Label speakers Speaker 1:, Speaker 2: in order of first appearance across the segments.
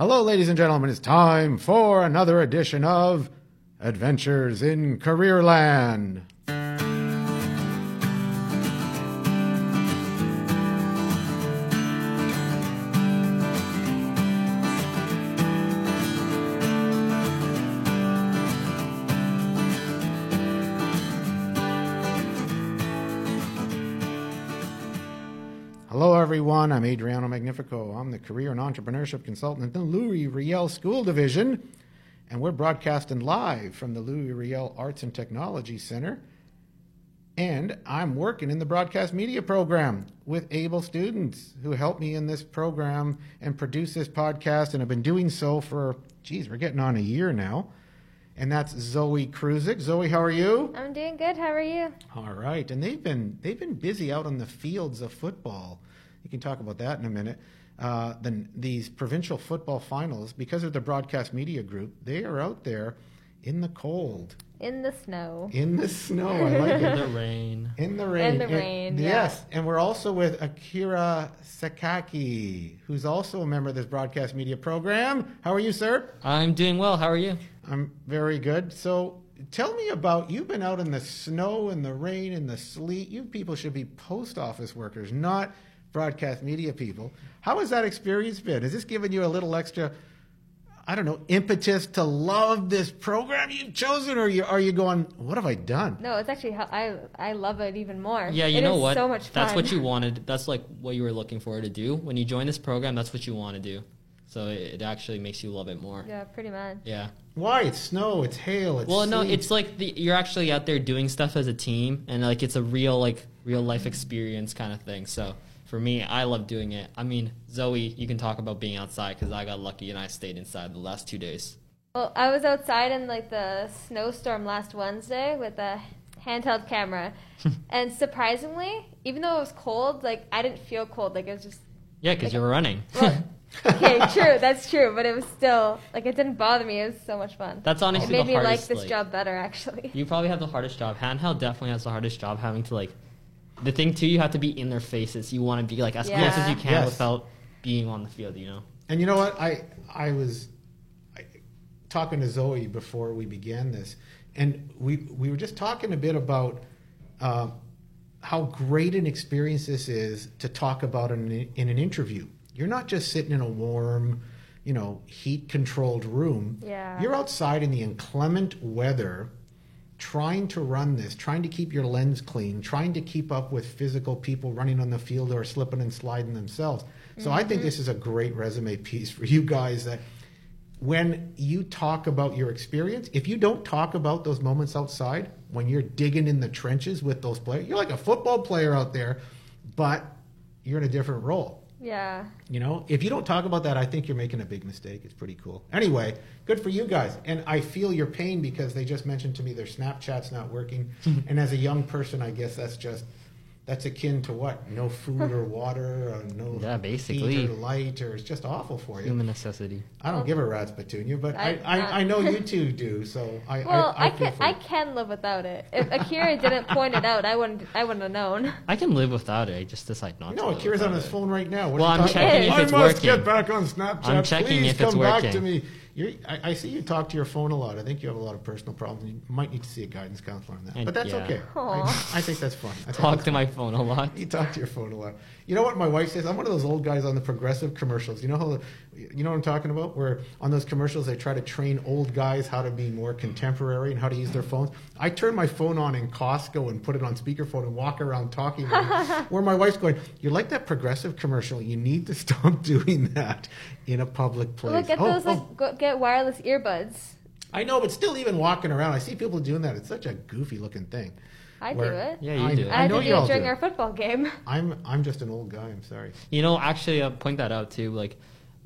Speaker 1: Hello, ladies and gentlemen. It's time for another edition of Adventures in Careerland. Everyone. I'm Adriano Magnifico. I'm the Career and Entrepreneurship Consultant at the Louis Riel School Division, and we're broadcasting live from the Louis Riel Arts and Technology Center. And I'm working in the broadcast media program with able students who help me in this program and produce this podcast, and have been doing so for, geez, we're getting on a year now. And that's Zoe Kruzik. Zoe, how are you?
Speaker 2: I'm doing good. How are you?
Speaker 1: All right, and they've been they've been busy out on the fields of football. You can talk about that in a minute. Uh, then these provincial football finals, because of the broadcast media group, they are out there in the cold,
Speaker 2: In the snow.
Speaker 1: in the snow. I like
Speaker 3: In the rain.
Speaker 1: In the rain.
Speaker 2: In the
Speaker 1: And-
Speaker 2: rain, yeah.
Speaker 1: Yes, and we're also with Akira Sakaki, who's also a member of this broadcast media program. How are you, sir?
Speaker 3: I'm doing well. How are you?
Speaker 1: I'm very good. So tell me about you've been out in the snow and the rain and the sleet. You people should be post office workers, not broadcast media people. How has that experience been? Has this given you a little extra, I don't know, impetus to love this program you've chosen, or are you, are you going, what have I done?
Speaker 2: No, it's actually how I I love it even more.
Speaker 3: Yeah, you
Speaker 2: It
Speaker 3: know
Speaker 2: is
Speaker 3: what?
Speaker 2: So much fun.
Speaker 3: That's what you wanted. That's like what you were looking for to do. When you join this program, that's what you want to do. So it, it actually makes you love it more.
Speaker 2: Yeah, pretty much.
Speaker 3: Yeah.
Speaker 1: Why? It's snow, it's hail, it's
Speaker 3: Well, no, it's like the, you're actually out there doing stuff as a team, and like it's a real like real life experience kind of thing. So for me, I love doing it. I mean, Zoe, you can talk about being outside because I got lucky and I stayed inside the last two days.
Speaker 2: Well, I was outside in like the snowstorm last Wednesday with a handheld camera, and surprisingly, even though it was cold, like I didn't feel cold. Like it was just
Speaker 3: Yeah, because you were running.
Speaker 2: well, okay, true, that's true, but it was still like it didn't bother me. It was so much fun.
Speaker 3: That's honestly It
Speaker 2: made
Speaker 3: the
Speaker 2: me like this
Speaker 3: like-
Speaker 2: job better, actually.
Speaker 3: You probably have the hardest job. Handheld definitely has the hardest job having to like. The thing too, you have to be in their faces. You want to be like as close as you can
Speaker 1: Yes.
Speaker 3: without being on the field. You know.
Speaker 1: And you know what? I I was I, talking to Zoe before we began this, and we we were just talking a bit about uh, how great an experience this is to talk about in, in an interview. You're not just sitting in a warm, you know, heat controlled room.
Speaker 2: Yeah.
Speaker 1: You're outside in the inclement weather trying to run this, trying to keep your lens clean, trying to keep up with physical people running on the field or slipping and sliding themselves. So I think this mm-hmm. is a great resume piece for you guys that when you talk about your experience, if you don't talk about those moments outside, when you're digging in the trenches with those players, you're like a football player out there, but you're in a different role.
Speaker 2: Yeah.
Speaker 1: You know, if you don't talk about that, I think you're making a big mistake. It's pretty cool. Anyway, good for you guys. And I feel your pain because they just mentioned to me their Snapchat's not working. and as a young person, I guess that's just that's akin to what? No food or water, or no
Speaker 3: Yeah, basically.
Speaker 1: heat or light, or it's just awful for you.
Speaker 3: Human necessity.
Speaker 1: I don't give a rat's petunia, but I,
Speaker 2: I-
Speaker 1: I, I know you two do. So I
Speaker 2: Well,
Speaker 1: I,
Speaker 2: I,
Speaker 1: feel
Speaker 2: can I can live without it. If Akira didn't point it out, I wouldn't I wouldn't have known.
Speaker 3: I can live without it. I just decide not to.
Speaker 1: No, Akira's on his
Speaker 3: it.
Speaker 1: phone right now. What
Speaker 3: Well, I'm checking
Speaker 1: about?
Speaker 3: if it's
Speaker 1: I must get back on Snapchat.
Speaker 3: I'm checking
Speaker 1: Please
Speaker 3: if it's
Speaker 1: come back to me. You're, I, I see you talk to your phone a lot. I think you have a lot of personal problems. You might need to see a guidance counselor on that.
Speaker 3: And-
Speaker 1: but that's
Speaker 3: yeah.
Speaker 1: okay. I, I think that's fun. I
Speaker 3: Talk
Speaker 1: that's
Speaker 3: to my phone a lot.
Speaker 1: you talk to your phone a lot. You know what my wife says? I'm one of those old guys on the progressive commercials. You know how, you know what I'm talking about? Where on those commercials they try to train old guys how to be more contemporary and how to use their phones. I turn my phone on in Costco and put it on speakerphone and walk around talking. where my wife's going, "You're like that progressive commercial. You need to stop doing that in a public place."
Speaker 2: Look at
Speaker 1: Oh,
Speaker 2: those
Speaker 1: oh,
Speaker 2: like go, get wireless earbuds.
Speaker 1: I know, but still, even walking around, I see people doing that. It's such a goofy looking thing.
Speaker 2: I
Speaker 1: Where-
Speaker 2: do it.
Speaker 3: Yeah, you
Speaker 1: I,
Speaker 3: do.
Speaker 2: I,
Speaker 1: I know
Speaker 2: do
Speaker 1: you all
Speaker 2: it during
Speaker 1: do.
Speaker 2: our football game.
Speaker 1: I'm I'm just an old guy. I'm sorry.
Speaker 3: You know, actually, I'll point that out too. Like,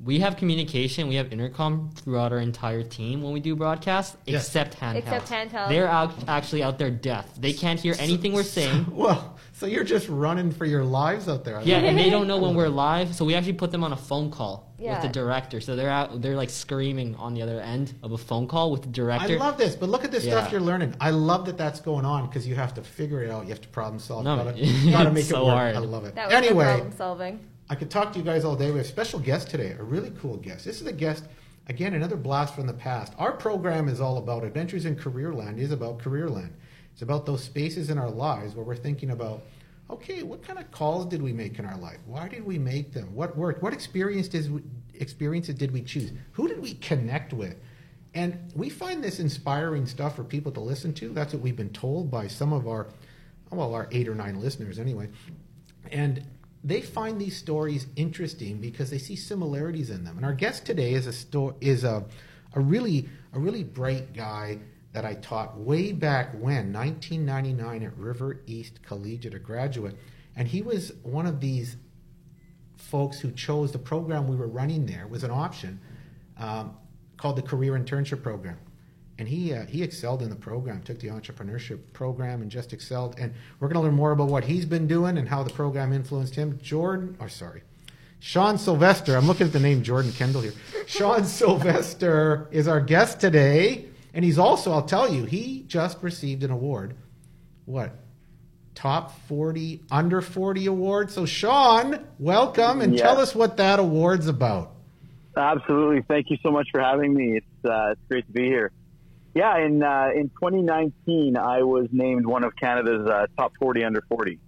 Speaker 3: we have communication, we have intercom throughout our entire team when we do broadcasts,
Speaker 1: Yes.
Speaker 3: except handheld.
Speaker 2: Except handheld.
Speaker 3: They're out, actually out there deaf. They can't hear anything we're saying.
Speaker 1: Well, so you're just running for your lives out there. I
Speaker 3: Yeah, and they don't know when we're live, so we actually put them on a phone call with the director. So they're out, they're like screaming on the other end of a phone call with the director.
Speaker 1: I love this, but look at the stuff you're learning. I love that that's going on because you have to figure it out. You have to problem solve.
Speaker 3: No,
Speaker 1: gotta,
Speaker 3: it's
Speaker 1: gotta make it
Speaker 3: so
Speaker 1: work.
Speaker 3: hard.
Speaker 1: I love it.
Speaker 2: That was
Speaker 1: anyway,
Speaker 2: problem solving.
Speaker 1: I could talk to you guys all day. We have a special guest today, a really cool guest. This is a guest, again, another blast from the past. Our program is all about Adventures in Careerland, is about Careerland. It's about those spaces in our lives where we're thinking about, okay, what kind of calls did we make in our life? Why did we make them? What worked? What experience did we, experiences did we choose? Who did we connect with? And we find this inspiring stuff for people to listen to. That's what we've been told by some of our, well, our eight or nine listeners anyway. And they find these stories interesting because they see similarities in them. And our guest today is a sto- is a, a really a really bright guy that I taught way back when, 1999 at River East Collegiate, a graduate. And he was one of these folks who chose the program we were running there was an option um, called the Career Internship Program. And he, uh, he excelled in the program, took the entrepreneurship program and just excelled. And we're going to learn more about what he's been doing and how the program influenced him. Jordan, or sorry, Sean Sylvester. I'm looking at the name Jordan Kendall here. Sean Sylvester is our guest today. And he's also, I'll tell you, he just received an award. What? Top 40, under 40 award. So, Sean, welcome and tell us what that award's about.
Speaker 4: Absolutely. Thank you so much for having me. It's uh, it's great to be here. Yeah, in uh, in 2019, I was named one of Canada's uh, top 40 under 40.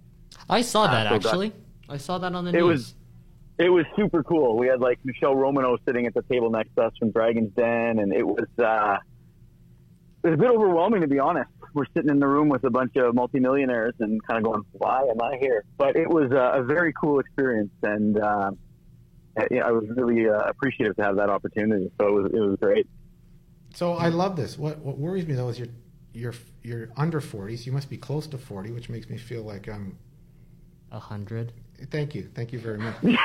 Speaker 3: I saw that
Speaker 4: so that-
Speaker 3: actually. I saw that on the
Speaker 4: It
Speaker 3: news.
Speaker 4: was it was super cool. We had like Michele Romanow sitting at the table next to us from Dragon's Den, and it was uh, it was a bit overwhelming to be honest. We're sitting in the room with a bunch of multimillionaires and kind of going, "Why am I here?" But it was uh, a very cool experience, and uh, I I was really uh, appreciative to have that opportunity. So it was it was great.
Speaker 1: So, I love this. What, what worries me, though, is you're, you're, you're under 40, so you must be close to 40, which makes me feel like I'm.
Speaker 3: a hundred.
Speaker 1: Thank you. Thank you very much.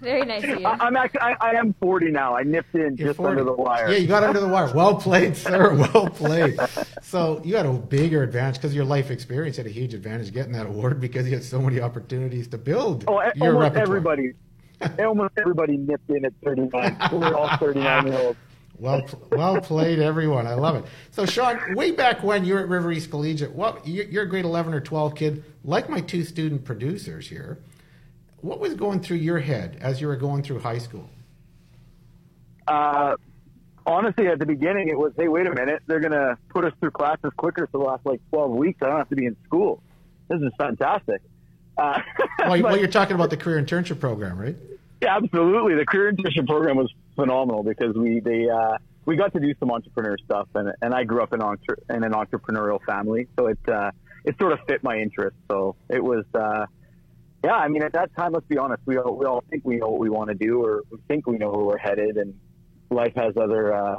Speaker 2: Very nice of you.
Speaker 4: I, I'm actually I, I am 40 now. I nipped in
Speaker 1: You're
Speaker 4: just
Speaker 1: 40.
Speaker 4: under the wire.
Speaker 1: Yeah, you got under the wire. Well played, sir. Well played. So you had a bigger advantage because your life experience had a huge advantage getting that award because you had so many opportunities to build
Speaker 4: Oh,
Speaker 1: your
Speaker 4: almost
Speaker 1: repertoire.
Speaker 4: everybody, almost everybody nipped in at 39. We're all 39 year olds.
Speaker 1: Well, well played, everyone. I love it. So, Sean, way back when you were at River East Collegiate, what you- you're a grade 11 or 12 kid, like my two student producers here. What was going through your head as you were going through high school?
Speaker 4: Uh, honestly, at the beginning, it was, hey, wait a minute, they're gonna put us through classes quicker for the last like 12 weeks. I don't have to be in school. This is fantastic. Uh,
Speaker 1: Well, you- well,
Speaker 4: but-
Speaker 1: you're talking about the career internship program, right?
Speaker 4: Yeah, absolutely. The career internship program was phenomenal because we they uh, we got to do some entrepreneur stuff, and and I grew up in, entre- in an entrepreneurial family, so it uh, it sort of fit my interest. So it was, uh, yeah. I mean, at that time, let's be honest, we all we all think we know what we want to do, or we think we know where we're headed, and life has other uh,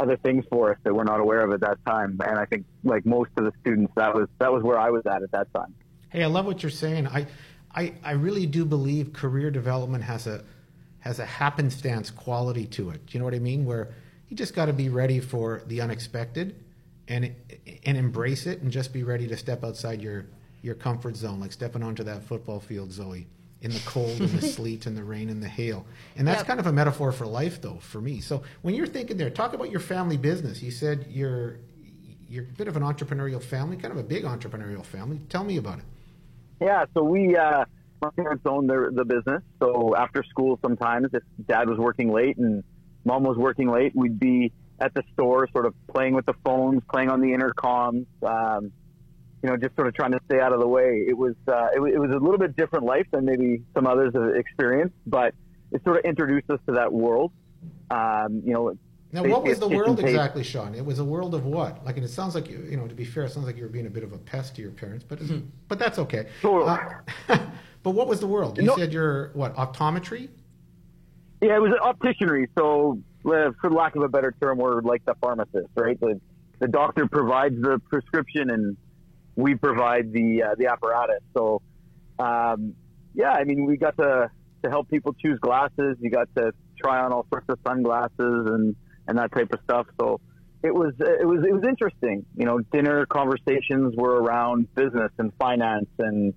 Speaker 4: other things for us that we're not aware of at that time. And I think, like most of the students, that was that was where I was at at that time.
Speaker 1: Hey, I love what you're saying. I, I, I really do believe career development has a has a happenstance quality to it. Do you know what I mean? Where you just got to be ready for the unexpected, and and embrace it, and just be ready to step outside your your comfort zone, like stepping onto that football field, Zoe, in the cold and the sleet and the rain and the hail. And that's
Speaker 2: Yep.
Speaker 1: kind of a metaphor for life, though, for me. So when you're thinking there, talk about your family business. You said you're you're a bit of an entrepreneurial family, kind of a big entrepreneurial family. Tell me about it.
Speaker 4: Yeah, so we, uh, my parents owned the, the business. So after school, sometimes if dad was working late and mom was working late, we'd be at the store, sort of playing with the phones, playing on the intercoms, um, you know, just sort of trying to stay out of the way. It was, uh, it, it was a little bit different life than maybe some others have experienced, but it sort of introduced us to that world. Um, you know,
Speaker 1: Now, what was the world exactly, Sean? It was a world of what? Like, and it sounds like you, you know. To be fair, it sounds like you were being a bit of a pest to your parents, but but that's okay.
Speaker 4: Totally.
Speaker 1: Uh, but what was the world? You
Speaker 4: No.
Speaker 1: said you're what? Optometry?
Speaker 4: Yeah, it was an opticianry. So, uh, for lack of a better term, we're like the pharmacist, right? The the doctor provides the prescription, and we provide the uh, the apparatus. So, um, yeah, I mean, we got to to help people choose glasses. You got to try on all sorts of sunglasses and and that type of stuff. So. It was it was it was interesting, you know. Dinner conversations were around business and finance and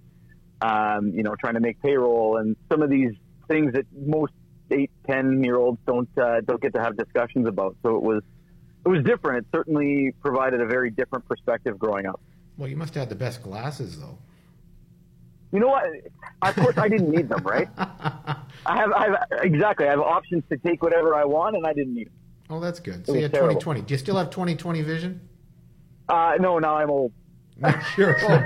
Speaker 4: um, you know trying to make payroll and some of these things that most eight, ten year olds don't uh, don't get to have discussions about. So it was it was different. It certainly provided a very different perspective growing up.
Speaker 1: Well, you must have had the best glasses, though.
Speaker 4: You know what? Of course, I didn't need them, right? I have, I have exactly. I have options to take whatever I want, and I didn't need them.
Speaker 1: Oh, that's good. So you had
Speaker 4: terrible.
Speaker 1: 2020. Do you still have 2020 vision?
Speaker 4: Uh, no, now I'm old.
Speaker 1: You're old.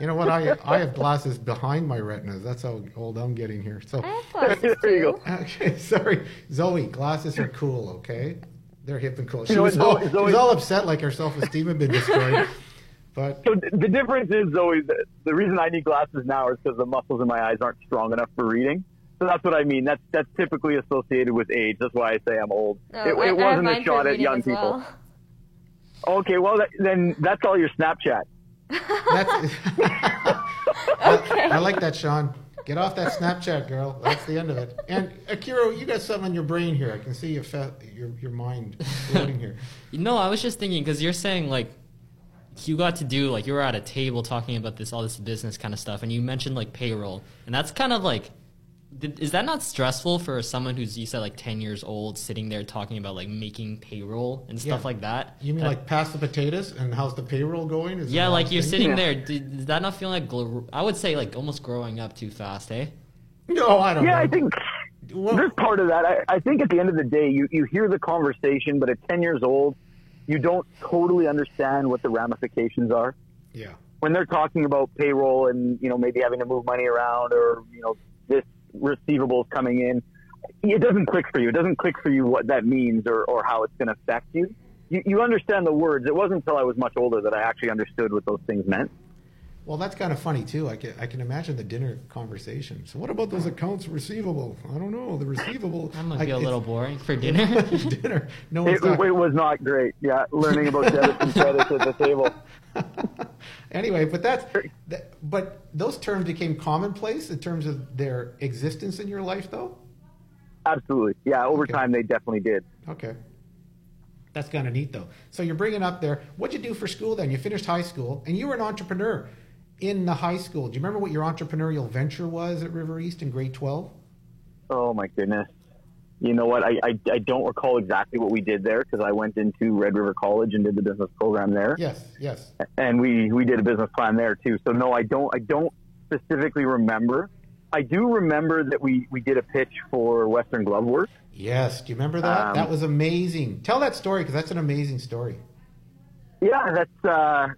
Speaker 1: You know what? I I have glasses behind my retinas. That's how old I'm getting here. So
Speaker 2: I have glasses
Speaker 4: There you go.
Speaker 1: okay, sorry, Zoe. Glasses are cool. Okay, they're hip and cool. She
Speaker 4: know
Speaker 1: was
Speaker 4: what,
Speaker 1: all,
Speaker 4: Zoe-
Speaker 1: she
Speaker 4: Zoe-
Speaker 1: was all upset, like her self esteem had been destroyed. But
Speaker 4: So the difference is, Zoe, the, the reason I need glasses now is because the muscles in my eyes aren't strong enough for reading. So that's what I mean. That's that's typically associated with age. That's why I say I'm old.
Speaker 2: Oh, no,
Speaker 4: it,
Speaker 2: I- I
Speaker 4: it
Speaker 2: have
Speaker 4: wasn't
Speaker 2: mine
Speaker 4: a shot at
Speaker 2: reading
Speaker 4: young
Speaker 2: as
Speaker 4: people.
Speaker 2: well.
Speaker 4: Okay, well that, then that's all your Snapchat.
Speaker 1: That's I, I like that, Sean. Get off that Snapchat, girl. That's the end of it. And Akira, you got something in your brain here. I can see your fe- your your mind floating here.
Speaker 3: No, I was just thinking because you're saying like you got to do like you were at a table talking about this all this business kind of stuff, and you mentioned like payroll, and that's kind of like. Did- Is that not stressful for someone who's you said like ten years old, sitting there talking about like making payroll and stuff
Speaker 1: Yeah.
Speaker 3: like that?
Speaker 1: You mean
Speaker 3: That-
Speaker 1: like pass the potatoes and how's the payroll going? Is
Speaker 3: yeah, like you're
Speaker 1: thing?
Speaker 3: sitting
Speaker 4: Yeah.
Speaker 3: there. Did, does that not feel like gl- I would say like almost growing up too fast, eh?
Speaker 1: No, I don't know.
Speaker 4: Yeah, I think
Speaker 1: Well-
Speaker 4: there's part of that. I, I think at the end of the day, you, you hear the conversation, but at 10 years old, you don't totally understand what the ramifications are.
Speaker 1: Yeah.
Speaker 4: When they're talking about payroll and, you know, maybe having to move money around or, you know, this receivables coming in, it doesn't click for you. It doesn't click for you what that means or, or how it's going to affect you. you. You understand the words. It wasn't until I was much older that I actually understood what those things meant.
Speaker 1: Well, that's kind of funny too. I can I can imagine the dinner conversation. So, what about those accounts receivable? I don't know the receivable.
Speaker 3: That might
Speaker 1: like,
Speaker 3: be a little boring for dinner.
Speaker 1: dinner. No one's
Speaker 4: It, it was not great. Yeah, learning about debits and credits at the table.
Speaker 1: anyway, but that's that, but those terms became commonplace in terms of their existence in your life, though.
Speaker 4: Absolutely. Yeah, over
Speaker 1: Okay.
Speaker 4: time they definitely did.
Speaker 1: Okay, that's kind of neat, though. So you're bringing up there. What'd you do for school then? You finished high school, and you were an entrepreneur in the high school. Do you remember what your entrepreneurial venture was at River East in grade twelve?
Speaker 4: Oh my goodness. You know what? I, I, I don't recall exactly what we did there because I went into Red River College and did the business program there,
Speaker 1: Yes, yes.
Speaker 4: and we, we did a business plan there too. So no, I don't I don't specifically remember. I do remember that we, we did a pitch for Western Glove Works.
Speaker 1: Yes, do you remember that?
Speaker 4: Um,
Speaker 1: that was amazing. Tell that story because that's an amazing story.
Speaker 4: Yeah, that's. Uh,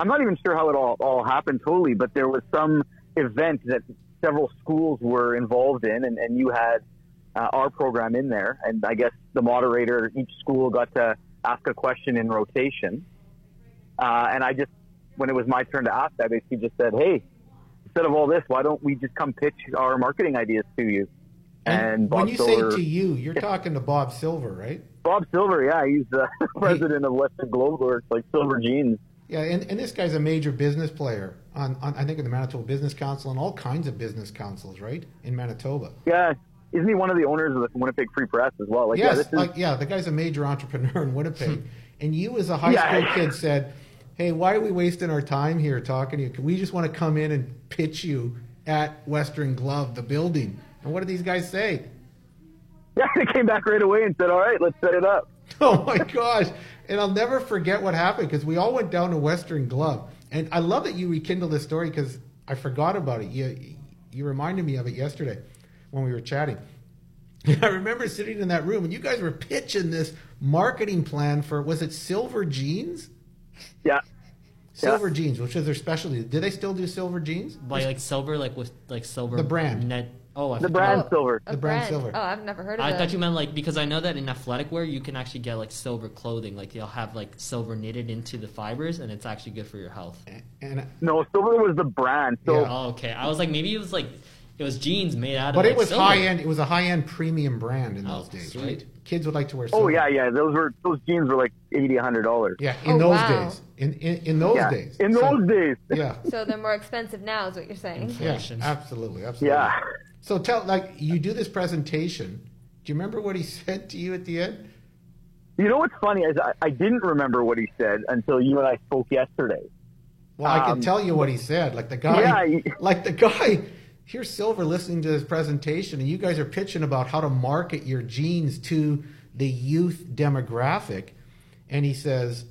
Speaker 4: I'm not even sure how it all, all happened totally, but there was some event that several schools were involved in, and, and you had uh, our program in there. And I guess the moderator, each school got to ask a question in rotation. Uh, and I just, when it was my turn to ask, I basically just said, "Hey, instead of all this, why don't we just come pitch our marketing ideas to you?" And, Bob
Speaker 1: when you
Speaker 4: Silver,
Speaker 1: say to you, you're talking to Bob Silver, right?
Speaker 4: Bob Silver, yeah, he's the president of Western Glove Works, like Silver Jeans.
Speaker 1: Yeah, and, and this guy's a major business player on, on I think in the Manitoba Business Council and all kinds of business councils, right? In Manitoba.
Speaker 4: Yeah, isn't he one of the owners of the Winnipeg Free Press as well? Like, yeah,
Speaker 1: yes,
Speaker 4: this is
Speaker 1: like yeah, the guy's a major entrepreneur in Winnipeg. Hmm. and you as a high
Speaker 4: Yeah.
Speaker 1: school kid said, Hey, why are we wasting our time here talking to you? We just want to come in and pitch you at Western Glove, the building. And what did these guys say?
Speaker 4: yeah. They came back right away and said, "All right, let's set it up."
Speaker 1: Oh my gosh. And I'll never forget what happened because we all went down to Western Glove. And I love that you rekindled this story because I forgot about it. You, you reminded me of it yesterday when we were chatting. I remember sitting in that room and you guys were pitching this marketing plan for, was it Silver Jeans?
Speaker 4: Yeah,
Speaker 1: Silver Jeans, which is their specialty. Do they still do silver jeans?
Speaker 3: Like like silver, like with like silver.
Speaker 1: The brand.
Speaker 3: Net. Oh, I
Speaker 4: the brand
Speaker 2: oh,
Speaker 4: silver.
Speaker 1: The brand, brand, silver.
Speaker 2: Oh, I've never heard of it.
Speaker 3: I
Speaker 2: it.
Speaker 3: thought you meant like because I know that in athletic wear you can actually get like silver clothing, like you'll have like silver knitted into the fibers, and it's actually good for your health.
Speaker 1: And
Speaker 4: No, silver was the brand. So
Speaker 1: Yeah.
Speaker 3: Oh, okay. I was like maybe it was like it was jeans made out of.
Speaker 1: but
Speaker 3: like,
Speaker 1: it was
Speaker 3: silver.
Speaker 1: high end. It was a high end premium brand in
Speaker 3: Oh,
Speaker 1: those days,
Speaker 3: sweet.
Speaker 1: right? Kids would like to wear.
Speaker 4: Oh yeah, yeah. Those were those jeans were like eighty, hundred dollars.
Speaker 1: Yeah, in
Speaker 2: Oh,
Speaker 1: those
Speaker 2: wow.
Speaker 1: days. In in, in those
Speaker 4: Yeah,
Speaker 1: days.
Speaker 4: in
Speaker 1: So-
Speaker 4: those days.
Speaker 1: Yeah.
Speaker 2: So they're more expensive now, is what you're saying.
Speaker 1: Yeah, absolutely, absolutely.
Speaker 4: Yeah.
Speaker 1: So tell like you do this presentation. Do you remember what he said to you at the end?
Speaker 4: You know what's funny is I, I didn't remember what he said until you and I spoke yesterday.
Speaker 1: Well, I can
Speaker 4: Um,
Speaker 1: tell you what he said. Like the guy,
Speaker 4: Yeah, he-
Speaker 1: like the guy. Here's Silver listening to his presentation, and you guys are pitching about how to market your jeans to the youth demographic, and he says,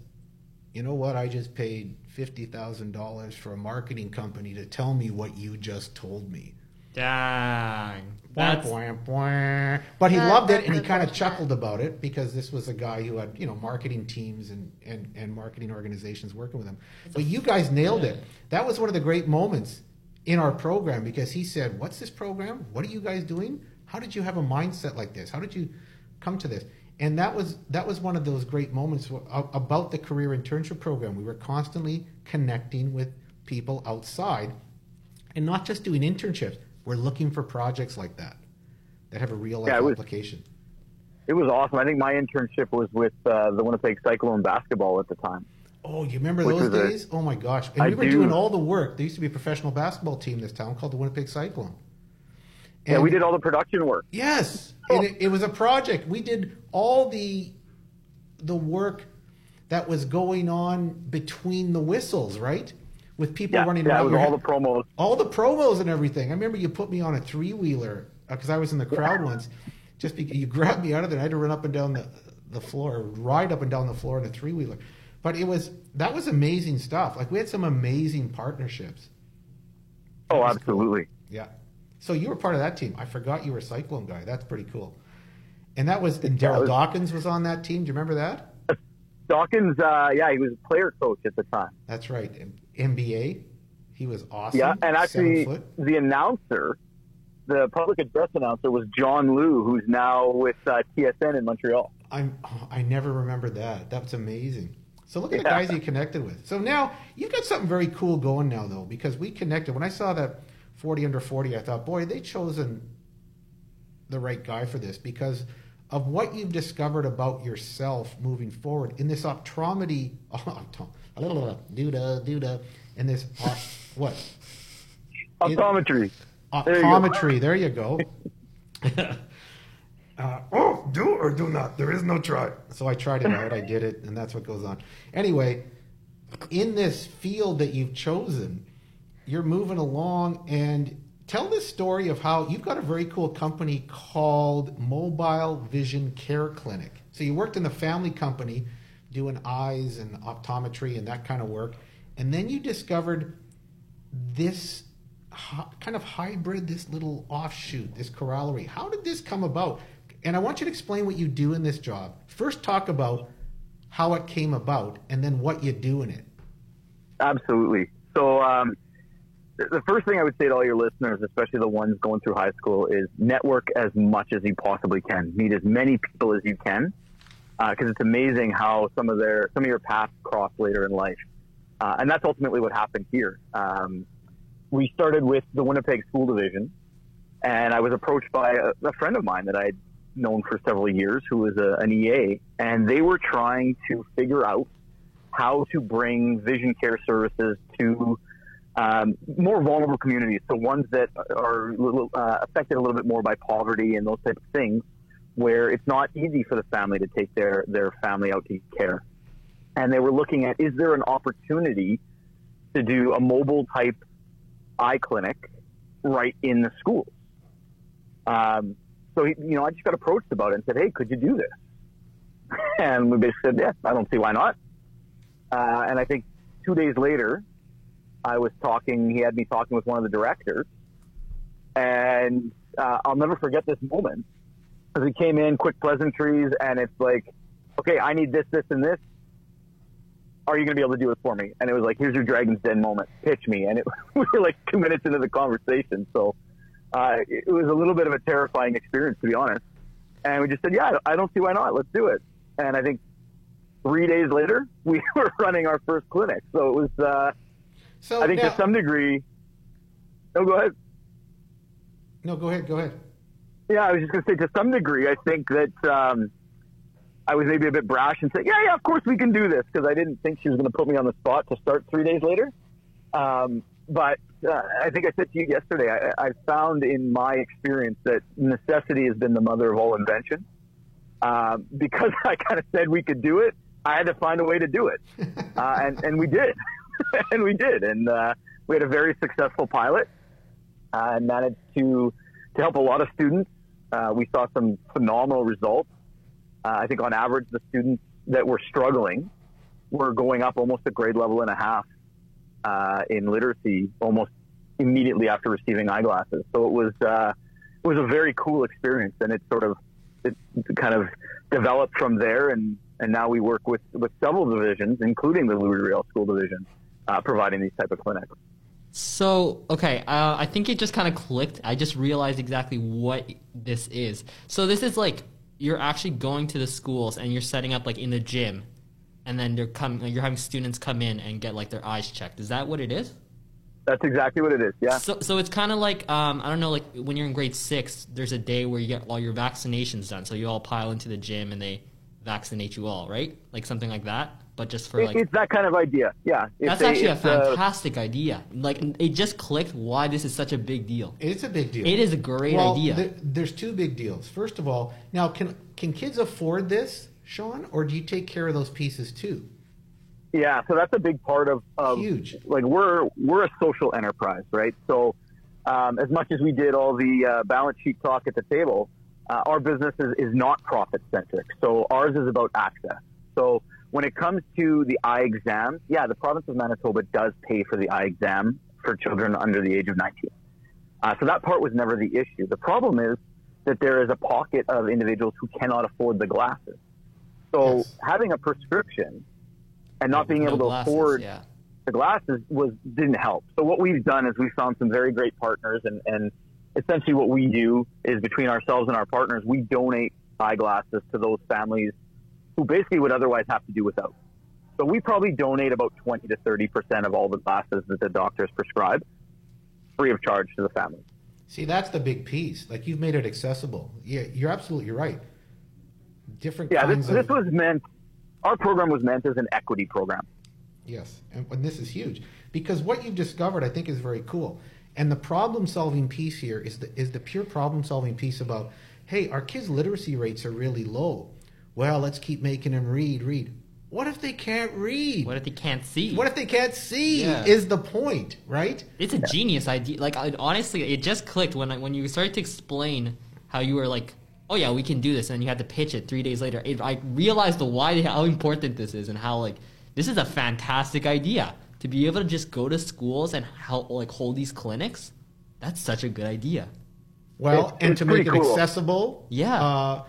Speaker 1: "You know what? I just paid fifty thousand dollars for a marketing company to tell me what you just told me.
Speaker 3: Dang.
Speaker 1: Wah,
Speaker 3: That's,
Speaker 1: wah, wah. But he
Speaker 2: That-
Speaker 1: loved it, and he kind of chuckled about it because this was a guy who had you know marketing teams and and, and marketing organizations working with him. But you guys nailed it. That was one of the great moments in our program because he said, "What's this program? What are you guys doing? How did you have a mindset like this? How did you come to this?" And that was that was one of those great moments about the career internship program. We were constantly connecting with people outside and not just doing internships. We're looking for projects like that that have a real life
Speaker 4: Yeah, it was-
Speaker 1: application.
Speaker 4: It was awesome. I think my internship was with uh, the Winnipeg Cyclone basketball at the time.
Speaker 1: Oh, you remember those
Speaker 4: was a-
Speaker 1: days? oh my gosh! And
Speaker 4: I
Speaker 1: we were
Speaker 4: do.
Speaker 1: doing all the work. There used to be a professional basketball team in this town called the Winnipeg Cyclone.
Speaker 4: yeah,
Speaker 1: And-
Speaker 4: we did all the production work.
Speaker 1: Yes, oh. and it, it was a project. We did all the the work that was going on between the whistles, right? With people
Speaker 4: Yeah,
Speaker 1: running
Speaker 4: yeah,
Speaker 1: around.
Speaker 4: was all
Speaker 1: head-
Speaker 4: the promos.
Speaker 1: all the promos and everything. I remember you put me on a three wheeler because uh, I was in the crowd once. Just because you grabbed me out of there, I had to run up and down the the floor, ride up and down the floor in a three wheeler. But it was that was amazing stuff. Like we had some amazing partnerships.
Speaker 4: Oh,
Speaker 1: was cool.
Speaker 4: absolutely.
Speaker 1: Yeah. So you were part of that team. I forgot you were a Cyclone guy. That's pretty cool. And that was and
Speaker 4: Darryl
Speaker 1: Dawkins was on that team. Do you remember that?
Speaker 4: Dawkins, uh, yeah, he was a player coach at the time.
Speaker 1: That's right. NBA. He was awesome.
Speaker 4: Yeah, and actually, the announcer, the public address announcer, was John Lu, who's now with uh, TSN in Montreal.
Speaker 1: I'm, oh, I never remembered that. That's amazing. So look at the guys you connected with. So now you've got something very cool going now, though, because we connected. When I saw that 40 under 40, I thought, boy, they chosen the right guy for this because of what you've discovered about yourself moving forward in this optometry, dooda, dooda, in this, uh, what? It-
Speaker 4: Optometry. There you go.
Speaker 1: Optometry. There you go. Uh, oh, do or do not. There is no try. So I tried it out. I did it, and that's what goes on. Anyway, in this field that you've chosen, you're moving along and tell the story of how you've got a very cool company called Mobile Vision Care Clinic. So you worked in the family company doing eyes and optometry and that kind of work. And then you discovered this kind of hybrid, this little offshoot, this corollary. How did this come about? And I want you to explain what you do in this job. First, talk about how it came about, and then what you do in it.
Speaker 4: Absolutely. So, um, the first thing I would say to all your listeners, especially the ones going through high school, is network as much as you possibly can. Meet as many people as you can, because it's amazing how some of their some of your paths cross later in life, uh, and that's ultimately what happened here. Um, we started with the Winnipeg School Division, and I was approached by a, a friend of mine that I'd known for several years, who was a, an EA, and they were trying to figure out how to bring vision care services to um, more vulnerable communities, so ones that are little, uh, affected a little bit more by poverty and those types of things, where it's not easy for the family to take their, their family out to care. And they were looking at is there an opportunity to do a mobile type eye clinic right in the schools? Um, so, he, you know, I just got approached about it and said, hey, could you do this? And we basically said, yeah, I don't see why not. Uh, and I think two days later, I was talking. He had me talking with one of the directors, and uh, I'll never forget this moment because he came in, quick pleasantries, and it's like, okay, I need this, this, and this. Are you going to be able to do it for me? And it was like, here's your Dragon's Den moment. Pitch me. And it, we were like two minutes into the conversation, so uh, it was a little bit of a terrifying experience, to be honest. And we just said, yeah, I don't see why not. Let's do it. And I think three days later, we were running our first clinic. So it was, uh,
Speaker 1: So
Speaker 4: I think
Speaker 1: now,
Speaker 4: to some degree. No, go ahead.
Speaker 1: no, go ahead, go ahead.
Speaker 4: Yeah, I was just going to say to some degree, I think that um, I was maybe a bit brash and say, yeah, yeah, of course we can do this because I didn't think she was going to put me on the spot to start three days later. Um, but uh, I think I said to you yesterday, I, I found in my experience that necessity has been the mother of all invention. Um, because I kind of said we could do it, I had to find a way to do it, uh, and and we did, and we did, and uh, we had a very successful pilot, uh, and managed to to help a lot of students. Uh, we saw some phenomenal results. Uh, I think on average, the students that were struggling were going up almost a grade level and a half uh, in literacy almost immediately after receiving eyeglasses. So it was uh, it was a very cool experience, and it sort of it kind of developed from there, and and now we work with with several divisions, including the Louis Riel School Division, uh, providing these type of clinics.
Speaker 3: So, okay, uh, I think it just kind of clicked. I just realized exactly what this is. So, this is like you're actually going to the schools and you're setting up like in the gym, and then you're coming, you're having students come in and get like their eyes checked. Is that what it is?
Speaker 4: That's exactly what it is. Yeah.
Speaker 3: So, so it's kind of like um, I don't know, like when you're in grade six, there's a day where you get all your vaccinations done. So you all pile into the gym and they vaccinate you all, right? Like something like that, but just for
Speaker 4: It-
Speaker 3: like.
Speaker 4: it's that kind of idea. Yeah. It's
Speaker 3: That's actually a
Speaker 4: it's uh,
Speaker 3: fantastic idea. Like it just clicked why this is such a big deal.
Speaker 1: It's a big deal.
Speaker 3: It is a great
Speaker 1: well,
Speaker 3: idea.
Speaker 1: th- there's two big deals. First of all, now can can kids afford this, Sean, or do you take care of those pieces too?
Speaker 4: Yeah, so that's a big part of, of
Speaker 1: Huge.
Speaker 4: Like we're we're a social enterprise, right? So um, as much as we did all the uh, balance sheet talk at the table, uh, our business is, is not profit centric. So ours is about access. So when it comes to the eye exam, yeah, the province of Manitoba does pay for the eye exam for children under the age of 19. Uh, so that part was never the issue. The problem is that there is a pocket of individuals who cannot afford the glasses. So
Speaker 1: Yes.
Speaker 4: having a prescription and not being
Speaker 3: No
Speaker 4: able to
Speaker 3: glasses,
Speaker 4: afford
Speaker 3: yeah.
Speaker 4: the glasses was didn't help. So what we've done is we've found some very great partners, and, and essentially what we do is between ourselves and our partners, we donate eyeglasses to those families who basically would otherwise have to do without. So we probably donate about 20 to 30 percent of all the glasses that the doctors prescribe, free of charge to the family.
Speaker 1: See, that's the big piece. Like you've made it accessible. Yeah, you're absolutely right. Different
Speaker 4: Yeah, this,
Speaker 1: kinds
Speaker 4: this
Speaker 1: of
Speaker 4: was meant. Our program was meant as an equity program.
Speaker 1: Yes, and, and this is huge because what you've discovered, I think, is very cool. And the problem-solving piece here is the is the pure problem-solving piece about, hey, our kids' literacy rates are really low. Well, let's keep making them read, read. What if they can't read?
Speaker 3: What if they can't see?
Speaker 1: What if they can't see?
Speaker 3: Yeah.
Speaker 1: Is the point, right?
Speaker 3: It's a genius idea. Like I, honestly, it just clicked when I, when you started to explain how you were like, "Oh yeah, we can do this," and you had to pitch it three days later. It, I realized the why, how important this is, and how like this is a fantastic idea to be able to just go to schools and help like hold these clinics. That's such a good idea.
Speaker 1: Well,
Speaker 4: It's-
Speaker 1: and
Speaker 4: it's
Speaker 1: to make it
Speaker 4: cool.
Speaker 1: accessible,
Speaker 3: Yeah.
Speaker 1: Uh,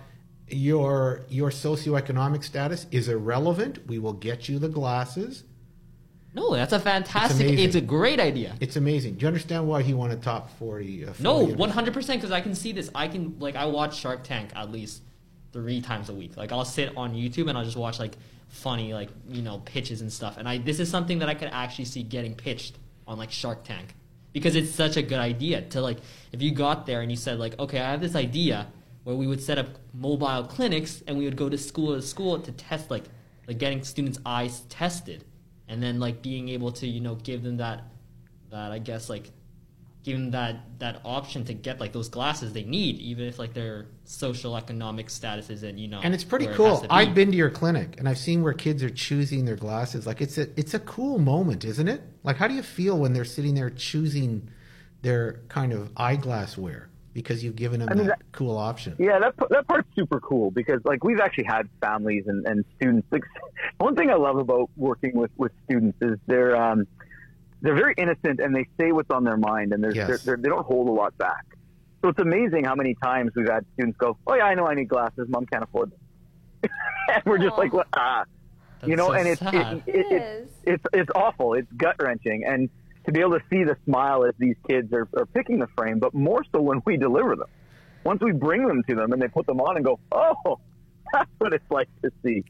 Speaker 1: your your socioeconomic status is irrelevant. We will get you the glasses.
Speaker 3: No, that's a fantastic.
Speaker 1: amazing.
Speaker 3: It's, a great idea.
Speaker 1: It's amazing. Do you understand why he won a top forty? Uh, 40
Speaker 3: No, one hundred percent. Because I can see this. I can like I watch Shark Tank at least three times a week. Like I'll sit on YouTube and I'll just watch like funny like you know pitches and stuff. And I this is something that I could actually see getting pitched on like Shark Tank because it's such a good idea to like if you got there and you said like okay I have this idea where we would set up mobile clinics and we would go to school to school to test like like getting students eyes tested and then like being able to you know give them that that I guess like give them that that option to get like those glasses they need, even if like their social economic status isn't you know.
Speaker 1: and it's pretty
Speaker 3: where it
Speaker 1: cool.
Speaker 3: be.
Speaker 1: I've been to your clinic and I've seen where kids are choosing their glasses. Like it's a it's a cool moment, isn't it? Like how do you feel when they're sitting there choosing their kind of eyeglass wear because you've given them
Speaker 4: I mean,
Speaker 1: that,
Speaker 4: that-
Speaker 1: cool option?
Speaker 4: Yeah, that that part's super cool because like we've actually had families and, and students. Like, one thing I love about working with, with students is they're um, they're very innocent and they say what's on their mind and they're,
Speaker 1: Yes.
Speaker 4: they're, they're, they don't hold a lot back. So it's amazing how many times we've had students go, "Oh yeah, I know I need glasses. Mom can't afford them," and we're just
Speaker 2: Aw.
Speaker 4: like, "What?" Ah, you know,
Speaker 3: so
Speaker 4: and it's
Speaker 3: sad.
Speaker 4: it, it,
Speaker 2: It
Speaker 4: it,
Speaker 2: is.
Speaker 4: it's it's awful. It's gut wrenching, and to be able to see the smile as these kids are, are picking the frame, but more so when we deliver them. Once we bring them to them and they put them on and go, oh, that's what it's like to see.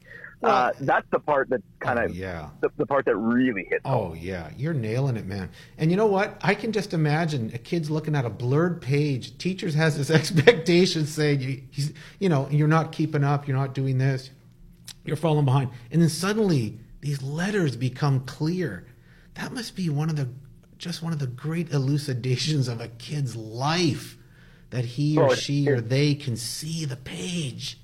Speaker 4: uh, that's the part that's kind
Speaker 1: Oh,
Speaker 4: of
Speaker 1: yeah.
Speaker 4: the, the part that really hits.
Speaker 1: Oh yeah, you're nailing it, man. And you know what? I can just imagine a kid's looking at a blurred page. Teachers has this expectation saying you, he's, you know, you're not keeping up, you're not doing this, you're falling behind, and then suddenly these letters become clear. That must be one of the just one of the great elucidations of a kid's life that he
Speaker 4: Oh,
Speaker 1: or
Speaker 4: it's-
Speaker 1: she or they can see the page.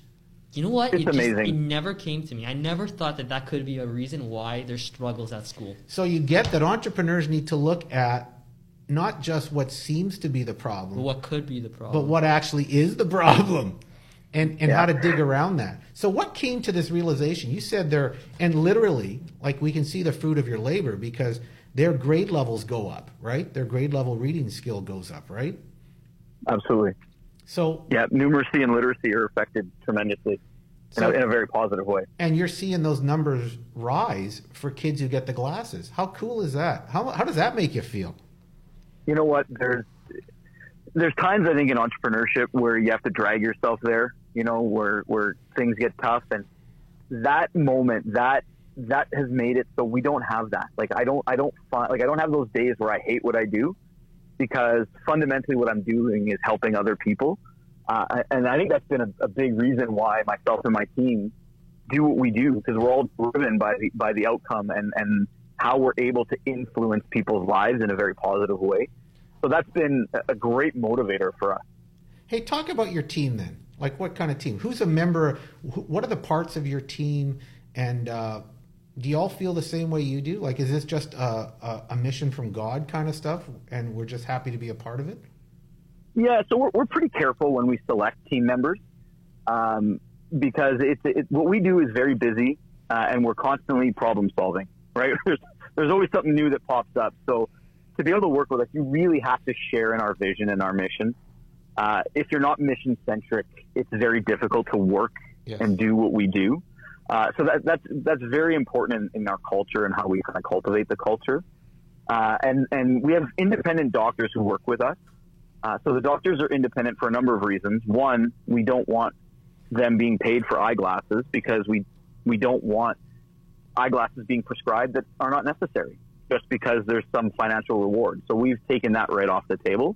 Speaker 3: You know what?
Speaker 4: It's
Speaker 3: it just,
Speaker 4: amazing.
Speaker 3: It never came to me. I never thought that that could be a reason why there's struggles at school.
Speaker 1: So you get that entrepreneurs need to look at not just what seems to be the problem,
Speaker 3: But what could be the problem?
Speaker 1: but what actually is the problem and, and how to dig around that. So what came to this realization? You said there, and literally, like we can see the fruit of your labor because their grade levels go up, right? Their grade level reading skill goes up, right?
Speaker 4: Absolutely.
Speaker 1: So,
Speaker 4: Yeah, numeracy and literacy are affected tremendously in, a, in a very positive way.
Speaker 1: and you're seeing those numbers rise for kids who get the glasses. How cool is that? How, how does that make you feel?
Speaker 4: you know what? There's there's times I think in entrepreneurship where you have to drag yourself there. You know, where where things get tough, and that moment that that has made it so we don't have that. Like I don't I don't find like I don't have those days where I hate what I do because fundamentally what I'm doing is helping other people, uh, and I think that's been a, a big reason why myself and my team do what we do because we're all driven by the by the outcome and and how we're able to influence people's lives in a very positive way. So that's been a- great motivator for us.
Speaker 1: Hey, talk about your team then. Like, what kind of team? Who's a member? What are the parts of your team? And uh, do you all feel the same way you do? Like, is this just a, a, a mission from God kind of stuff, and we're just happy to be a part of it?
Speaker 4: Yeah, so we're, we're pretty careful when we select team members um, because it's it, what we do is very busy uh, and we're constantly problem solving, right? There's, there's always something new that pops up. So to be able to work with us, you really have to share in our vision and our mission. Uh, if you're not mission centric, it's very difficult to work
Speaker 1: Yes.
Speaker 4: and do what we do. Uh, so that, that's that's very important in, in our culture and how we kind of cultivate the culture. Uh, and and we have independent doctors who work with us. Uh, so the doctors are independent for a number of reasons. One, we don't want them being paid for eyeglasses because we we don't want eyeglasses being prescribed that are not necessary just because there's some financial reward. So we've taken that right off the table.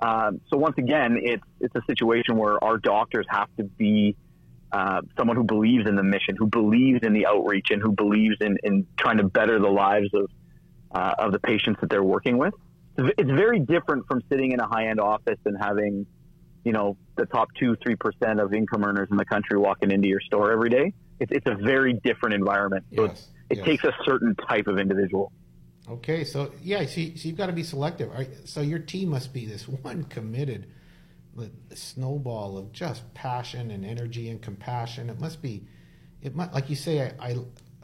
Speaker 4: Um, so once again, it's it's a situation where our doctors have to be uh, someone who believes in the mission, who believes in the outreach, and who believes in, in trying to better the lives of uh, of the patients that they're working with. It's very different from sitting in a high end office and having, you know, the top two three percent of income earners in the country walking into your store every day. It's it's a very different environment. So
Speaker 1: Yes,
Speaker 4: it's, it
Speaker 1: yes.
Speaker 4: takes a certain type of individual.
Speaker 1: Okay, so yeah, so, so you've got to be selective. Right, So your team must be this one committed snowball of just passion and energy and compassion. It must be, it must, like you say, I, I,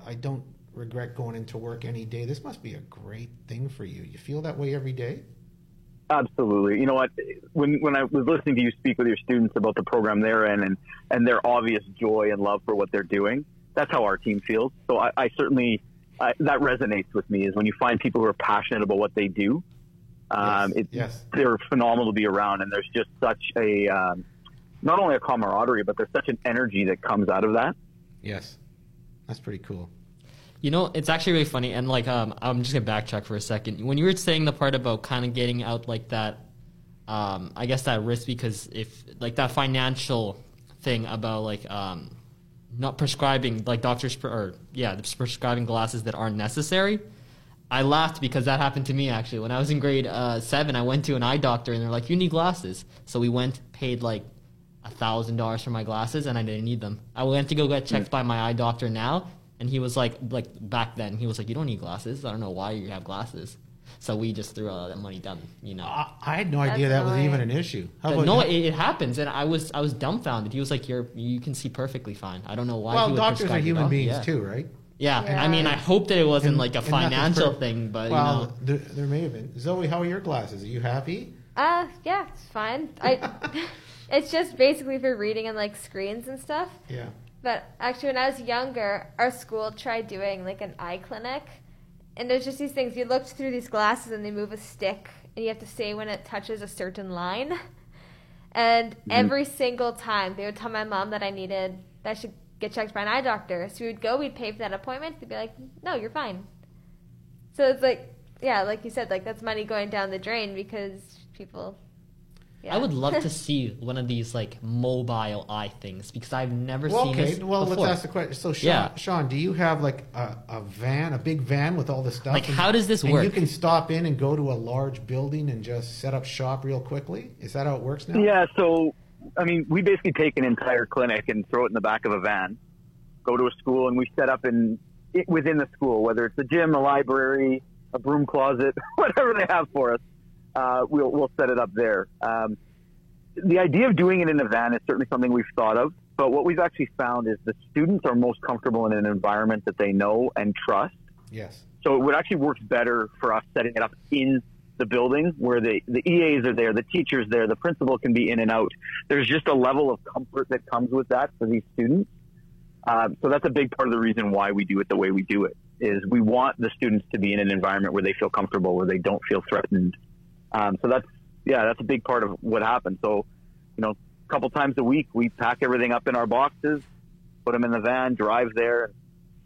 Speaker 1: I don't regret going into work any day. This must be a great thing for you. You feel that way every day?
Speaker 4: Absolutely. You know what? When when I was listening to you speak with your students about the program they're in and, and their obvious joy and love for what they're doing, that's how our team feels. So I, I certainly I, that resonates with me. Is when you find people who are passionate about what they do. Um,
Speaker 1: Yes,
Speaker 4: it,
Speaker 1: yes.
Speaker 4: they're phenomenal to be around, and there's just such a um, not only a camaraderie, but there's such an energy that comes out of that.
Speaker 1: Yes, that's pretty cool.
Speaker 3: You know, it's actually really funny, and like, um, I'm just gonna backtrack for a second. When you were saying the part about kind of getting out like that, um, I guess that risk because if like that financial thing about like um, not prescribing like doctors pre- or yeah, the prescribing glasses that aren't necessary. I laughed because that happened to me actually when I was in grade uh, seven. I went to an eye doctor and they're like, "You need glasses," so we went, paid like a thousand dollars for my glasses, and I didn't need them. I went to go get checked by my eye doctor now, and he was like, like back then, he was like, "You don't need glasses. I don't know why you have glasses." So we just threw all that money down, you know.
Speaker 1: I, I had no idea
Speaker 2: That's
Speaker 1: that was even an issue. How about
Speaker 3: no, it, it happens, and I was I was dumbfounded. He was like, "You're you can see perfectly fine." I don't know why. he
Speaker 1: well,
Speaker 3: would
Speaker 1: doctors are
Speaker 3: prescribe
Speaker 1: human beings
Speaker 3: yeah.
Speaker 1: too, right?
Speaker 3: Yeah.
Speaker 2: Yeah.
Speaker 3: I mean, I hope that it wasn't
Speaker 1: And-
Speaker 3: like a financial
Speaker 1: perfect.
Speaker 3: thing, but
Speaker 1: well,
Speaker 3: you know.
Speaker 1: there, there may have been. Zoe, how are your glasses? Are you happy?
Speaker 2: Uh, yeah, it's fine. I, it's just basically for reading and like screens and stuff.
Speaker 1: Yeah.
Speaker 2: But actually, when I was younger, our school tried doing like an eye clinic, and there's just these things. You look through these glasses, and they move a stick, and you have to say when it touches a certain line. And every single time, they would tell my mom that I needed that I should get checked by an eye doctor. So we would go, we'd pay for that appointment. They'd be like, "No, you're fine." So it's like, yeah, like you said, like that's money going down the drain because people. Yeah.
Speaker 3: I would love to see one of these like mobile eye things because I've never
Speaker 1: Well,
Speaker 3: seen
Speaker 1: okay.
Speaker 3: this
Speaker 1: Well,
Speaker 3: before.
Speaker 1: let's ask the question. So, Sean,
Speaker 3: Yeah.
Speaker 1: Sean, do you have like a, a van, a big van with all the stuff?
Speaker 3: Like,
Speaker 1: And-
Speaker 3: how does this
Speaker 1: and
Speaker 3: work?
Speaker 1: you can stop in and go to a large building and just set up shop real quickly. Is that how it works now?
Speaker 4: Yeah, so I mean, we basically take an entire clinic and throw it in the back of a van, go to a school, and we set up in it, within the school, whether it's a gym, a library, a broom closet, whatever they have for us. Uh, we'll we'll set it up there. Um, the idea of doing it in a van is certainly something we've thought of, but what we've actually found is the students are most comfortable in an environment that they know and trust.
Speaker 1: Yes.
Speaker 4: So it would actually work better for us setting it up in the building where the, the EAs are there, the teachers there, the principal can be in and out. There's just a level of comfort that comes with that for these students. Um, so that's a big part of the reason why we do it the way we do it is we want the students to be in an environment where they feel comfortable, where they don't feel threatened. Um, so that's, yeah, that's a big part of what happens. So, you know, a couple times a week, we pack everything up in our boxes, put them in the van, drive there, and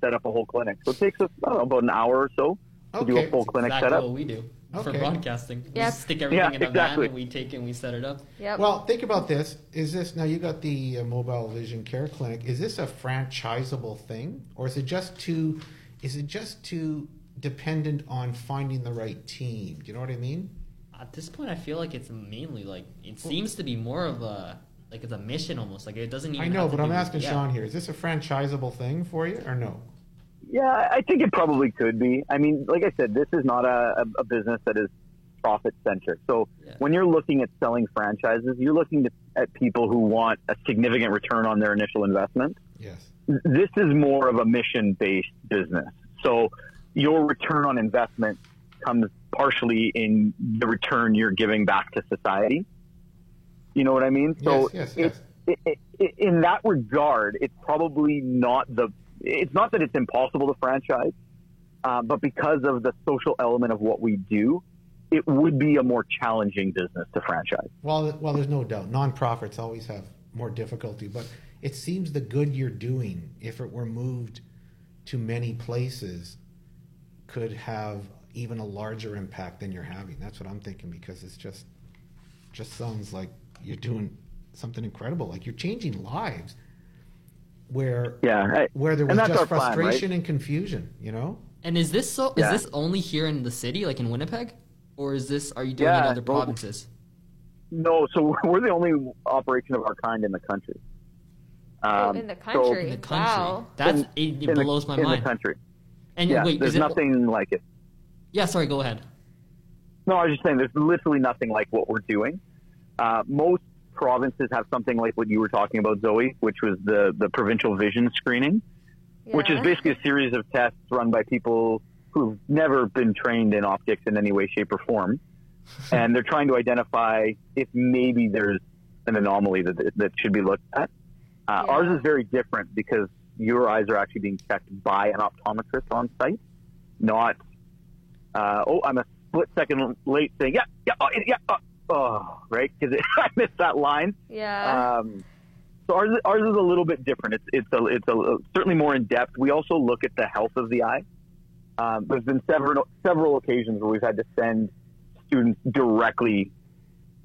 Speaker 4: set up a whole clinic. So it takes us, know, about an hour or so to do a
Speaker 1: Okay.
Speaker 4: full clinic
Speaker 3: exactly
Speaker 4: setup.
Speaker 3: what we do for broadcasting. We
Speaker 2: Yep.
Speaker 3: just stick everything
Speaker 4: Yeah,
Speaker 3: in a
Speaker 4: exactly.
Speaker 3: van and we take it and we set it up.
Speaker 2: Yep.
Speaker 1: Well, think about this. Is this now you got the uh, mobile vision care clinic? Is this a franchisable thing, or is it just too? Is it just too dependent on finding the right team? Do you know what I mean?
Speaker 3: At this point, I feel like it's mainly like it seems to be more of a like it's a mission almost. Like it doesn't even.
Speaker 1: I know,
Speaker 3: have to
Speaker 1: but I'm
Speaker 3: do-
Speaker 1: asking
Speaker 3: yeah.
Speaker 1: Sean here. Is this a franchisable thing for you, or no?
Speaker 4: Yeah, I think it probably could be. I mean, like I said, this is not a, a, business that is profit centric. So
Speaker 3: Yeah.
Speaker 4: when you're looking at selling franchises, you're looking to, at people who want a significant return on their initial investment.
Speaker 1: Yes.
Speaker 4: This is more of a mission based business. So your return on investment comes partially in the return you're giving back to society. You know what I mean? So
Speaker 1: Yes, yes,
Speaker 4: it's- it, it, it, in that regard, it's probably not the. It's not that it's impossible to franchise, uh, but because of the social element of what we do, it would be a more challenging business to franchise.
Speaker 1: Well, well, there's no doubt. Nonprofits always have more difficulty, but it seems the good you're doing, if it were moved to many places, could have even a larger impact than you're having. That's what I'm thinking because it's just, just sounds like you're doing something incredible. Like you're changing lives, where
Speaker 4: Yeah, I-
Speaker 1: where there was just
Speaker 4: our plan, right?
Speaker 1: frustration and confusion. You know.
Speaker 3: And is this so?
Speaker 4: Yeah.
Speaker 3: Is this only here in the city, like in Winnipeg, or is this? Are you doing it in
Speaker 4: Yeah,
Speaker 3: other
Speaker 4: well-
Speaker 3: provinces?
Speaker 4: No, so we're the only operation of our kind in the country.
Speaker 2: Oh,
Speaker 4: Um,
Speaker 2: in the
Speaker 4: so-
Speaker 2: country.
Speaker 3: In the country,
Speaker 2: Wow.
Speaker 3: that's
Speaker 4: in-
Speaker 3: it, it
Speaker 4: in the-
Speaker 3: blows my
Speaker 4: in
Speaker 3: mind.
Speaker 4: the country.
Speaker 3: And
Speaker 4: Yeah,
Speaker 3: wait,
Speaker 4: there's
Speaker 3: is it?
Speaker 4: nothing like it.
Speaker 3: Yeah, sorry. Go ahead.
Speaker 4: No, I was just saying there's literally nothing like what we're doing. Uh, most provinces have something like what you were talking about, Zoe, which was the, the provincial vision screening, which is basically a series of tests run by people who've never been trained in optics in any way, shape, or form. and they're trying to identify if maybe there's an anomaly that, that should be looked at. Uh,
Speaker 2: Yeah.
Speaker 4: Ours is very different because your eyes are actually being checked by an optometrist on site, not, uh, oh, I'm a split second late saying, yeah, yeah, oh, yeah, oh, oh right? Because I missed that line.
Speaker 2: Yeah.
Speaker 4: Um, so ours, ours is a little bit different. It's it's a, it's a, certainly more in depth. We also look at the health of the eye. Um, there's been several several occasions where we've had to send students directly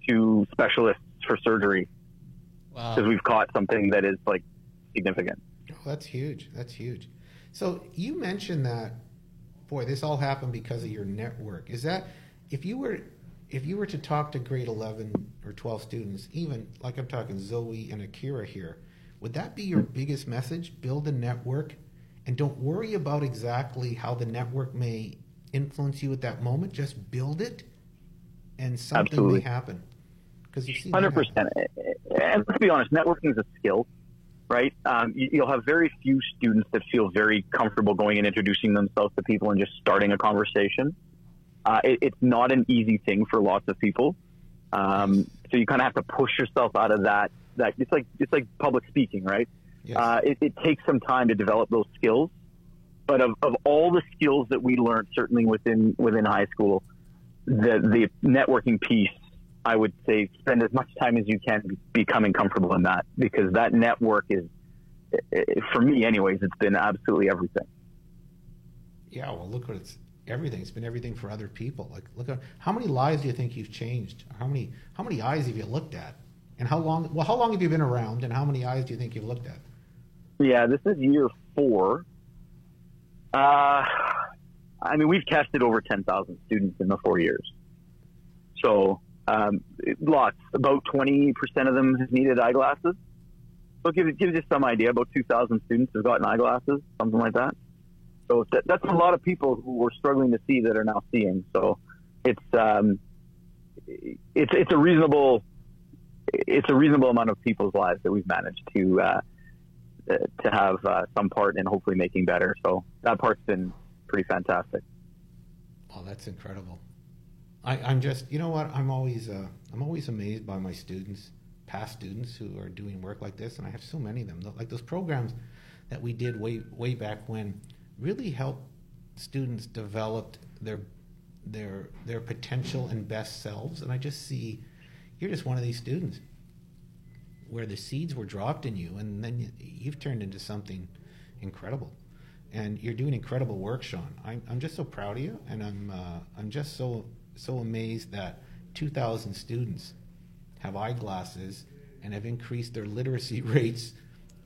Speaker 4: to specialists for surgery
Speaker 3: Wow.
Speaker 4: because we've caught something that is like significant.
Speaker 1: Oh, that's huge. That's huge. So you mentioned that, boy, this all happened because of your network. Is that if you were if you were to talk to grade eleven or twelve students, even like I'm talking Zoe and Akira here, would that be your biggest message? Build a network, and don't worry about exactly how the network may influence you at that moment. Just build it, and something
Speaker 4: Absolutely.
Speaker 1: may happen. Because you see,
Speaker 4: 100%. And let's be honest, networking is a skill, right? Um, you- you'll have very few students that feel very comfortable going and introducing themselves to people and just starting a conversation. Uh, it, it's not an easy thing for lots of people. Um, so you kind of have to push yourself out of that. That it's like it's like public speaking, right?
Speaker 1: Yes.
Speaker 4: Uh, it, it takes some time to develop those skills. But of, of all the skills that we learned, certainly within within high school, the the networking piece, I would say, spend as much time as you can becoming comfortable in that because that network is, i- i- for me, anyways, it's been absolutely everything.
Speaker 1: Yeah, well, look what it's everything. It's been everything for other people. Like, look at how many lives do you think you've changed? How many how many eyes have you looked at? And how long? Well, how long have you been around? And how many eyes do you think you've looked at?
Speaker 4: Yeah, this is year four. Uh, I mean, we've tested over 10,000 students in the four years. So, um, lots. About 20% of them have needed eyeglasses. So, give, give you some idea. About 2,000 students have gotten eyeglasses, something like that. So, that, that's a lot of people who were struggling to see that are now seeing. So, it's, um, it's, it's a reasonable, it's a reasonable amount of people's lives that we've managed to, uh, to have uh, some part in hopefully making better. So that part's been pretty fantastic.
Speaker 1: Oh, that's incredible. I, I'm just, you know what? I'm always, uh, I'm always amazed by my students, past students who are doing work like this, and I have so many of them. Like those programs that we did way, way back when, really help students develop their, their, their potential and best selves. And I just see, you're just one of these students where the seeds were dropped in you, and then you- you've turned into something incredible. And you're doing incredible work, Sean. I'm, I'm just so proud of you, and I'm uh, I'm just so so amazed that 2,000 students have eyeglasses and have increased their literacy rates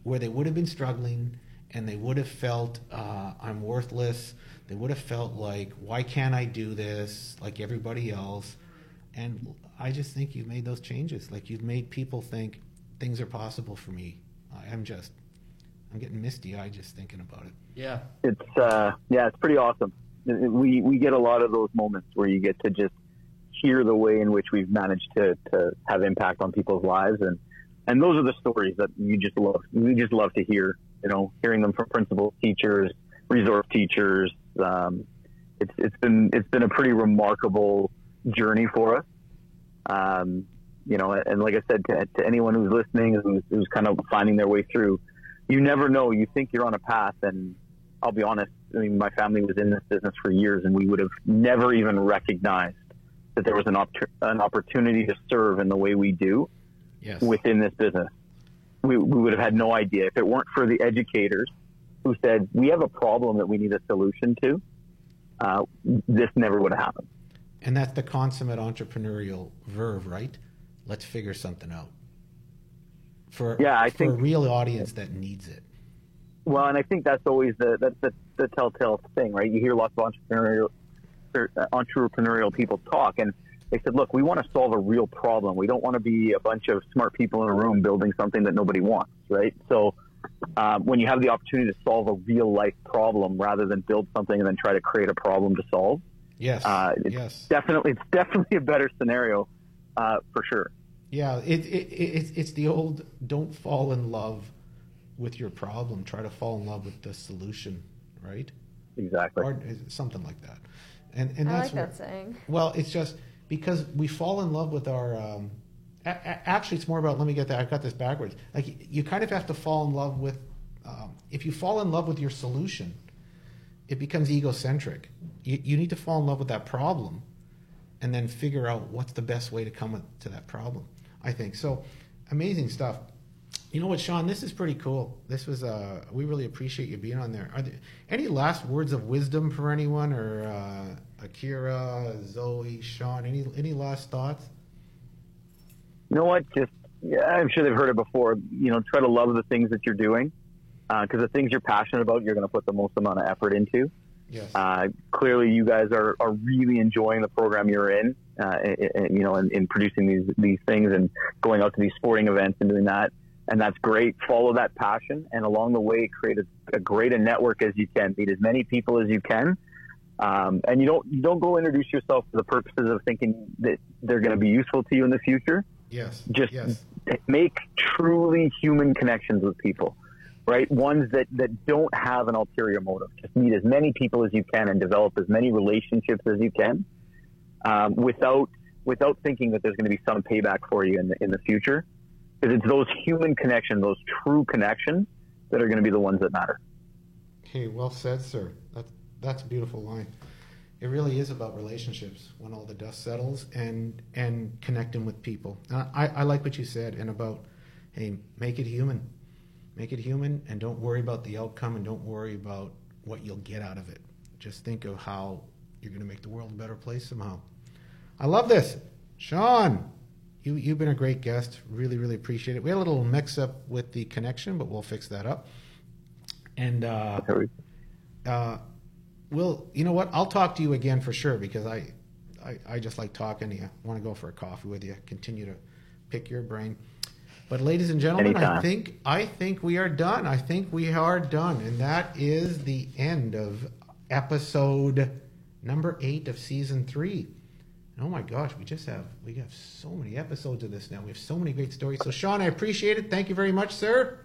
Speaker 1: where they would have been struggling and they would have felt uh, I'm worthless. They would have felt like, why can't I do this like everybody else? And I just think you've made those changes. Like you've made people think things are possible for me. I- I'm just, I'm getting misty eyed just thinking about it.
Speaker 3: Yeah.
Speaker 4: it's uh, yeah, it's pretty awesome. We we get a lot of those moments where you get to just hear the way in which we've managed to to have impact on people's lives, and and those are the stories that you just love. We just love to hear. You know, hearing them from principals, teachers, resource teachers. Um, it's it's been it's been a pretty remarkable journey for us. Um, you know, and like I said, to, to anyone who's listening, who's, who's kind of finding their way through, you never know. You think you're on a path, and I'll be honest. I mean, my family was in this business for years, and we would have never even recognized that there was an, op- an opportunity to serve in the way we do
Speaker 1: Yes.
Speaker 4: within this business. We, we would have had no idea if it weren't for the educators who said we have a problem that we need a solution to. Uh, this never would have happened.
Speaker 1: And that's the consummate entrepreneurial verve, right? Let's figure something out. For
Speaker 4: Yeah, I
Speaker 1: for
Speaker 4: think-
Speaker 1: a real audience that needs it.
Speaker 4: Well, and I think that's always the that's the, the telltale thing, right? You hear lots of entrepreneurial er, entrepreneurial people talk, and they said, "Look, we want to solve a real problem. We don't want to be a bunch of smart people in a room building something that nobody wants, right?" So, um, when you have the opportunity to solve a real life problem rather than build something and then try to create a problem to solve,
Speaker 1: Yes.
Speaker 4: uh, it's
Speaker 1: yes.
Speaker 4: definitely it's definitely a better scenario uh, for sure.
Speaker 1: Yeah. It, it, it, it's, it's the old don't fall in love with your problem. Try to fall in love with the solution, right?
Speaker 4: Exactly.
Speaker 1: Or something like that. And, and
Speaker 2: I
Speaker 1: that's
Speaker 2: like
Speaker 1: where-
Speaker 2: that saying.
Speaker 1: Well, it's just because we fall in love with our. Um, a- a- actually, it's more about. Let me get that. I've got this backwards. Like you kind of have to fall in love with. Um, if you fall in love with your solution, it becomes egocentric. You, you need to fall in love with that problem, and then figure out what's the best way to come to that problem. I think so. Amazing stuff. You know what, Sean? This is pretty cool. This was. Uh, we really appreciate you being on there. Are there any last words of wisdom for anyone, or uh, Akira, Zoe, Sean? Any any last thoughts?
Speaker 4: you know what? Just yeah, I'm sure they've heard it before. You know, try to love the things that you're doing because the things you're passionate about, you're going to put the most amount of effort into.
Speaker 1: Yes.
Speaker 4: Uh, clearly, you guys are, are really enjoying the program you're in. Uh, i- you know, in, in producing these these things and going out to these sporting events and doing that, and that's great. Follow that passion, and along the way, create a, a great a network as you can. Meet as many people as you can. Um, and you don't you don't go introduce yourself for the purposes of thinking that they're going to be useful to you in the future
Speaker 1: yes.
Speaker 4: just
Speaker 1: yes.
Speaker 4: make truly human connections with people, right? Ones that, that don't have an ulterior motive. Just meet as many people as you can and develop as many relationships as you can um, without without thinking that there's going to be some payback for you in the, in the future. Because it's those human connections, those true connections, that are going to be the ones that matter.
Speaker 1: Okay, well said, sir. That's that's a beautiful line. It really is about relationships when all the dust settles and and connecting with people. And I, I like what you said and about hey, make it human. Make it human and don't worry about the outcome and don't worry about what you'll get out of it. Just think of how you're going to make the world a better place somehow. I love this. Sean, you, you've been a great guest. Really, really appreciate it. We had a little mix up with the connection, but we'll fix that up. And uh, uh, well, you know what? I'll talk to you again for sure because I, I, I just like talking to you. I want to go for a coffee with you. Continue to pick your brain. But ladies and gentlemen, I think I think we are done. I think we are done, and that is the end of episode number eight of season three. And oh my gosh, we just have we have so many episodes of this now. We have so many great stories. So Sean, I appreciate it. Thank you very much, sir.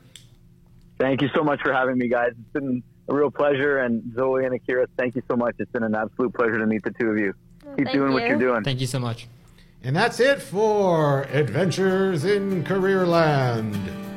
Speaker 4: Thank you so much for having me, guys. It's been a real pleasure. And Zoe and Akira, thank you so much. It's been an absolute pleasure to meet the two of you. Keep
Speaker 2: Thank
Speaker 4: doing what
Speaker 2: you.
Speaker 4: you're doing.
Speaker 3: Thank you so much.
Speaker 1: And that's it for Adventures in Careerland.